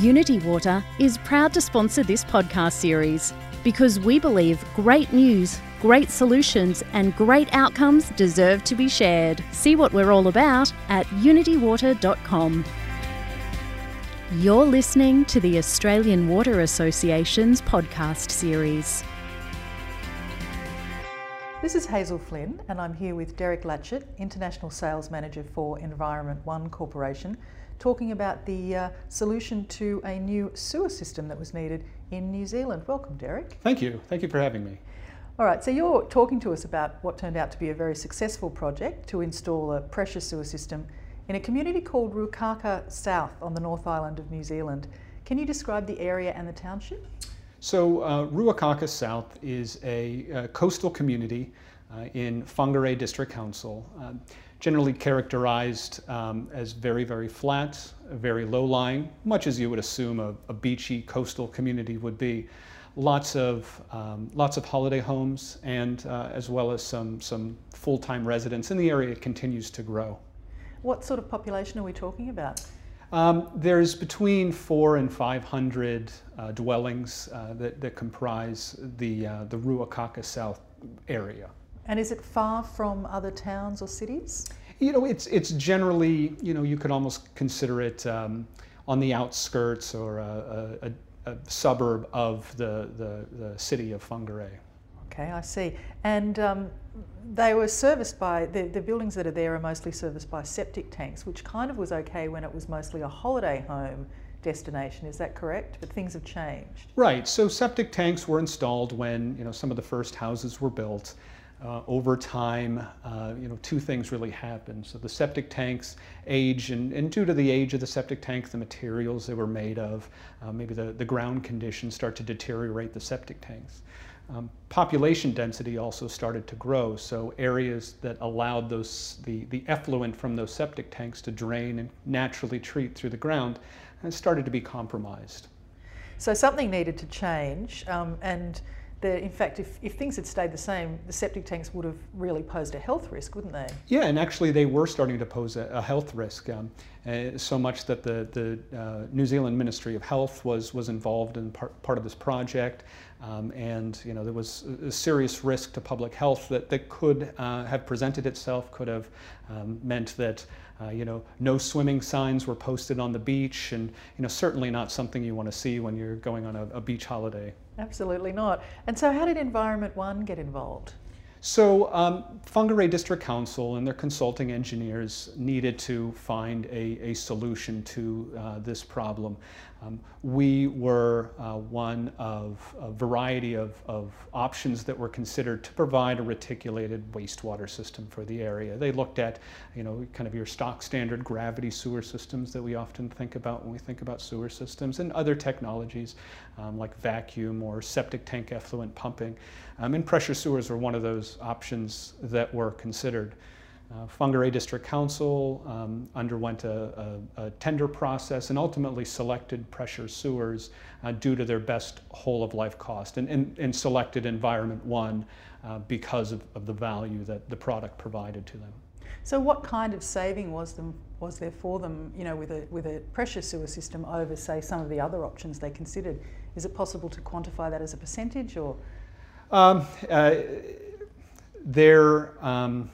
Unitywater is proud to sponsor this podcast series because we believe great news, great solutions, and great outcomes deserve to be shared. See what we're all about at unitywater.com. You're listening to the Australian Water Association's podcast series. This is Hazel Flynn, and I'm here with Derek Lachut, International Sales Manager for Environment One Corporation, talking about the uh, solution to a new sewer system that was needed in New Zealand. Welcome, Derek. Thank you. Thank you for having me. All right, so you're talking to us about what turned out to be a very successful project to install a pressure sewer system in a community called Ruakaka South on the North Island of New Zealand. Can you describe the area and the township? So, uh, Ruakaka South is a, uh, coastal community in Whangarei District Council, uh, generally characterized um, as very, very flat, very low lying, much as you would assume a, a beachy coastal community would be. Lots of, um, lots of holiday homes, and uh, as well as some, some full time residents, and the area continues to grow. What sort of population are we talking about? Um, there's between four and 500 uh, dwellings uh, that, that, comprise the, uh, the Ruakaka South area. And is it far from other towns or cities? You know, it's, it's generally, you know, you could almost consider it um, on the outskirts or a, a, a suburb of the, the, the, city of Whangarei. Okay, I see. And um, they were serviced by, the, the buildings that are there are mostly serviced by septic tanks, which kind of was okay when it was mostly a holiday home destination. Is that correct? But things have changed. Right. So septic tanks were installed when you know some of the first houses were built. Uh, over time, uh, you know, two things really happened. So the septic tanks age, and, and, due to the age of the septic tank, the materials they were made of, uh, maybe the, the ground conditions start to deteriorate the septic tanks. Um, population density also started to grow, so areas that allowed those, the, the effluent from those septic tanks to drain and naturally treat through the ground started to be compromised. So something needed to change, um, and the, in fact, if, if things had stayed the same, the septic tanks would have really posed a health risk, wouldn't they? Yeah, and actually they were starting to pose a, a health risk, um, uh, so much that the, the uh, New Zealand Ministry of Health was, was involved in part, part of this project. Um, and you know there was a serious risk to public health that, that could uh, have presented itself, could have um, meant that uh, you know no swimming signs were posted on the beach, and you know certainly not something you want to see when you're going on a, a beach holiday. Absolutely not. And so, how did Environment One get involved? So um, Whangarei District Council and their consulting engineers needed to find a, a solution to uh, this problem. Um, we were uh, one of a variety of, of, options that were considered to provide a reticulated wastewater system for the area. They looked at, you know, kind of your stock standard gravity sewer systems that we often think about when we think about sewer systems and other technologies um, like vacuum or septic tank effluent pumping. Um, and pressure sewers were one of those options that were considered. Uh, Whangarei District Council um, underwent a, a, a, tender process and ultimately selected pressure sewers uh, due to their best whole of life cost and, and, and selected Environment One uh, because of, of, the value that the product provided to them. So what kind of saving was, them, was there for them, you know, with a, with a pressure sewer system over, say, some of the other options they considered? Is it possible to quantify that as a percentage or? Um, uh, there, um,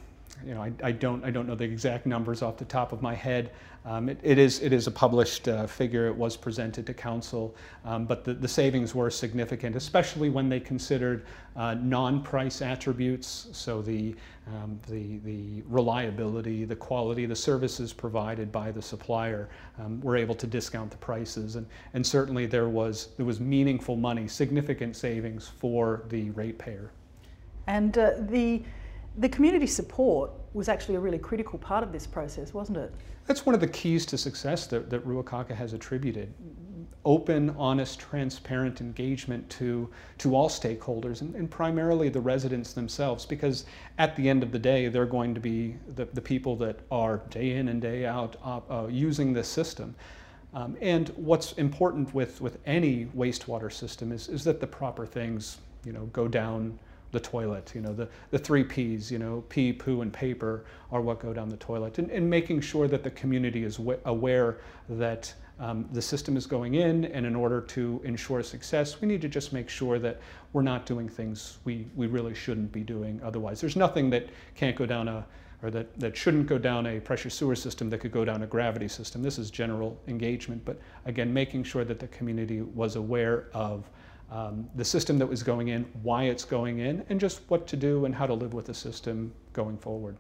you know, I, I, don't, I don't know the exact numbers off the top of my head. Um, it, it, is, it is a published uh, figure. It was presented to council, um, but the, the savings were significant, especially when they considered uh, non-price attributes, so the, um, the, the reliability, the quality, the services provided by the supplier. Um, were able to discount the prices, and, and certainly there was, there was meaningful money, significant savings for the ratepayer. And uh, the the community support was actually a really critical part of this process, wasn't it? That's one of the keys to success that, that Ruakaka has attributed. Open, honest, transparent engagement to, to all stakeholders and, and, primarily the residents themselves, because at the end of the day, they're going to be the, the people that are day in and day out uh, uh, using this system. Um, and what's important with, with any wastewater system is, is that the proper things you know, go down the toilet. You know, the, the three P's, you know, pee, poo, and paper are what go down the toilet. And, and making sure that the community is aware that um, the system is going in, and in order to ensure success, we need to just make sure that we're not doing things we, we really shouldn't be doing otherwise. There's nothing that can't go down a, or that, that shouldn't go down a pressure sewer system that could go down a gravity system. This is general engagement, but again, making sure that the community was aware of um, the system that was going in, why it's going in, and just what to do and how to live with the system going forward.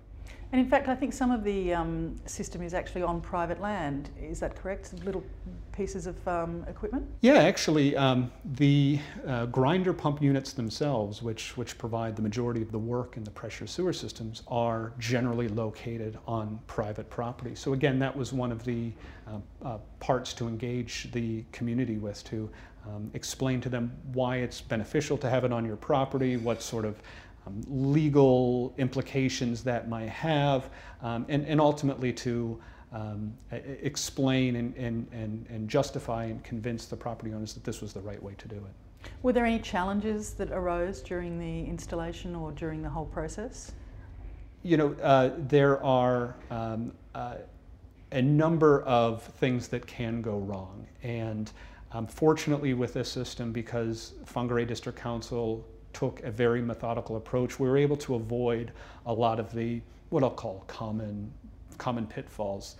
And in fact, I think some of the um, system is actually on private land. Is that correct? Some little pieces of um, equipment? Yeah, actually, um, the uh, grinder pump units themselves, which, which provide the majority of the work in the pressure sewer systems, are generally located on private property. So again, that was one of the uh, uh, parts to engage the community with, to um, explain to them why it's beneficial to have it on your property, what sort of um, legal implications that might have, um, and, and ultimately to um, explain and, and, and, and justify and convince the property owners that this was the right way to do it. Were there any challenges that arose during the installation or during the whole process? You know, uh, there are um, uh, a number of things that can go wrong. And um, fortunately, with this system, because Whangarei District Council took a very methodical approach, we were able to avoid a lot of the what I'll call common common pitfalls.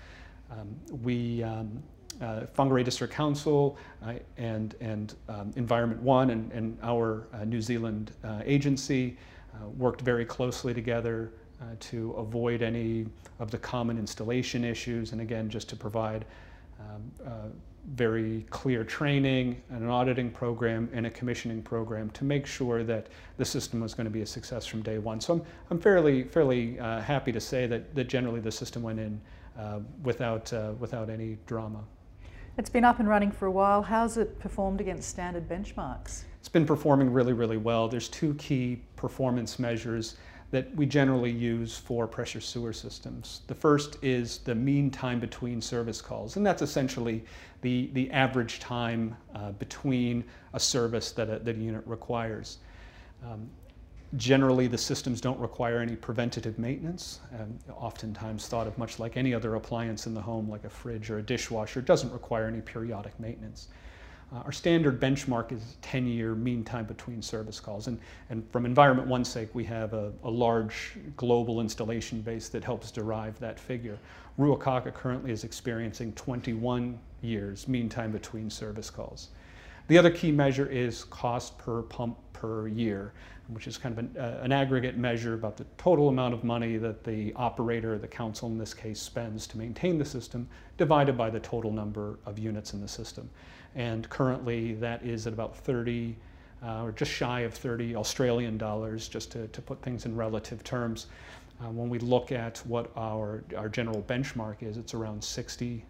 Um, we um, uh, Whangarei District Council uh, and, and um, Environment One and, and our uh, New Zealand uh, agency uh, worked very closely together uh, to avoid any of the common installation issues and again just to provide um, very clear training, and an auditing program, and a commissioning program to make sure that the system was going to be a success from day one. So I'm, I'm fairly, fairly uh, happy to say that, that generally the system went in uh, without, uh, without any drama. It's been up and running for a while. How's it performed against standard benchmarks? It's been performing really, really well. There's two key performance measures that we generally use for pressure sewer systems. The first is the mean time between service calls, and that's essentially the, the average time uh, between a service that a, that a unit requires. Um, generally, the systems don't require any preventative maintenance. Um, oftentimes thought of much like any other appliance in the home, like a fridge or a dishwasher, doesn't require any periodic maintenance. Uh, our standard benchmark is 10 year mean time between service calls. And, and from Environment One's sake, we have a, a large global installation base that helps derive that figure. Ruakaka currently is experiencing 21 years mean time between service calls. The other key measure is cost per pump per year, which is kind of an, uh, an, aggregate measure about the total amount of money that the operator, the council in this case, spends to maintain the system, divided by the total number of units in the system and currently that is at about 30 uh, or just shy of 30 Australian dollars, just to, to put things in relative terms. Uh, when we look at what our, our general benchmark is, it's around $60.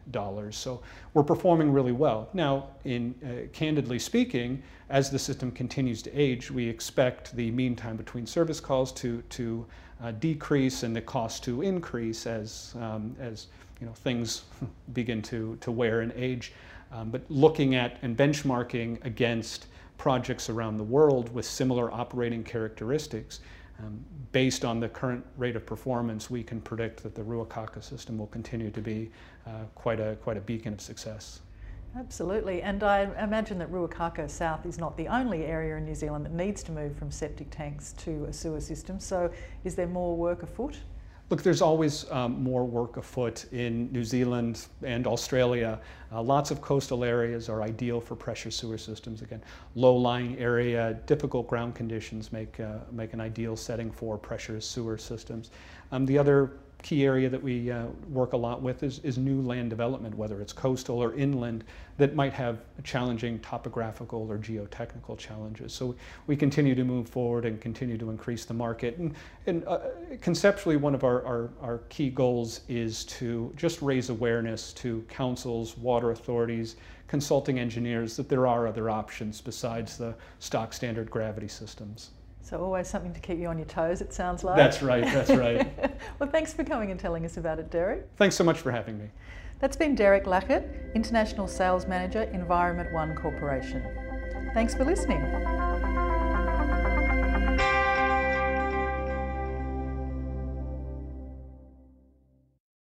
So we're performing really well. Now, in uh, candidly speaking, as the system continues to age, we expect the mean time between service calls to, to uh, decrease and the cost to increase as, um, as you know, things begin to, to wear and age. Um, but looking at and benchmarking against projects around the world with similar operating characteristics, um, based on the current rate of performance, we can predict that the Ruakaka system will continue to be uh, quite, a, quite a beacon of success. Absolutely, and I imagine that Ruakaka South is not the only area in New Zealand that needs to move from septic tanks to a sewer system. So, is there more work afoot? Look, there's always um, more work afoot in New Zealand and Australia. Uh, lots of coastal areas are ideal for pressure sewer systems. Again, low-lying area, difficult ground conditions make, uh, make an ideal setting for pressure sewer systems. Um, the other key area that we uh, work a lot with is, is new land development, whether it's coastal or inland, that might have challenging topographical or geotechnical challenges. So we continue to move forward and continue to increase the market. And, and uh, conceptually, one of our, our, our, key goals is to just raise awareness to councils, water authorities, consulting engineers that there are other options besides the stock standard gravity systems. So always something to keep you on your toes, it sounds like. That's right, that's right. well, thanks for coming and telling us about it, Derek. Thanks so much for having me. That's been Derek Lachut, International Sales Manager, Environment One Corporation. Thanks for listening.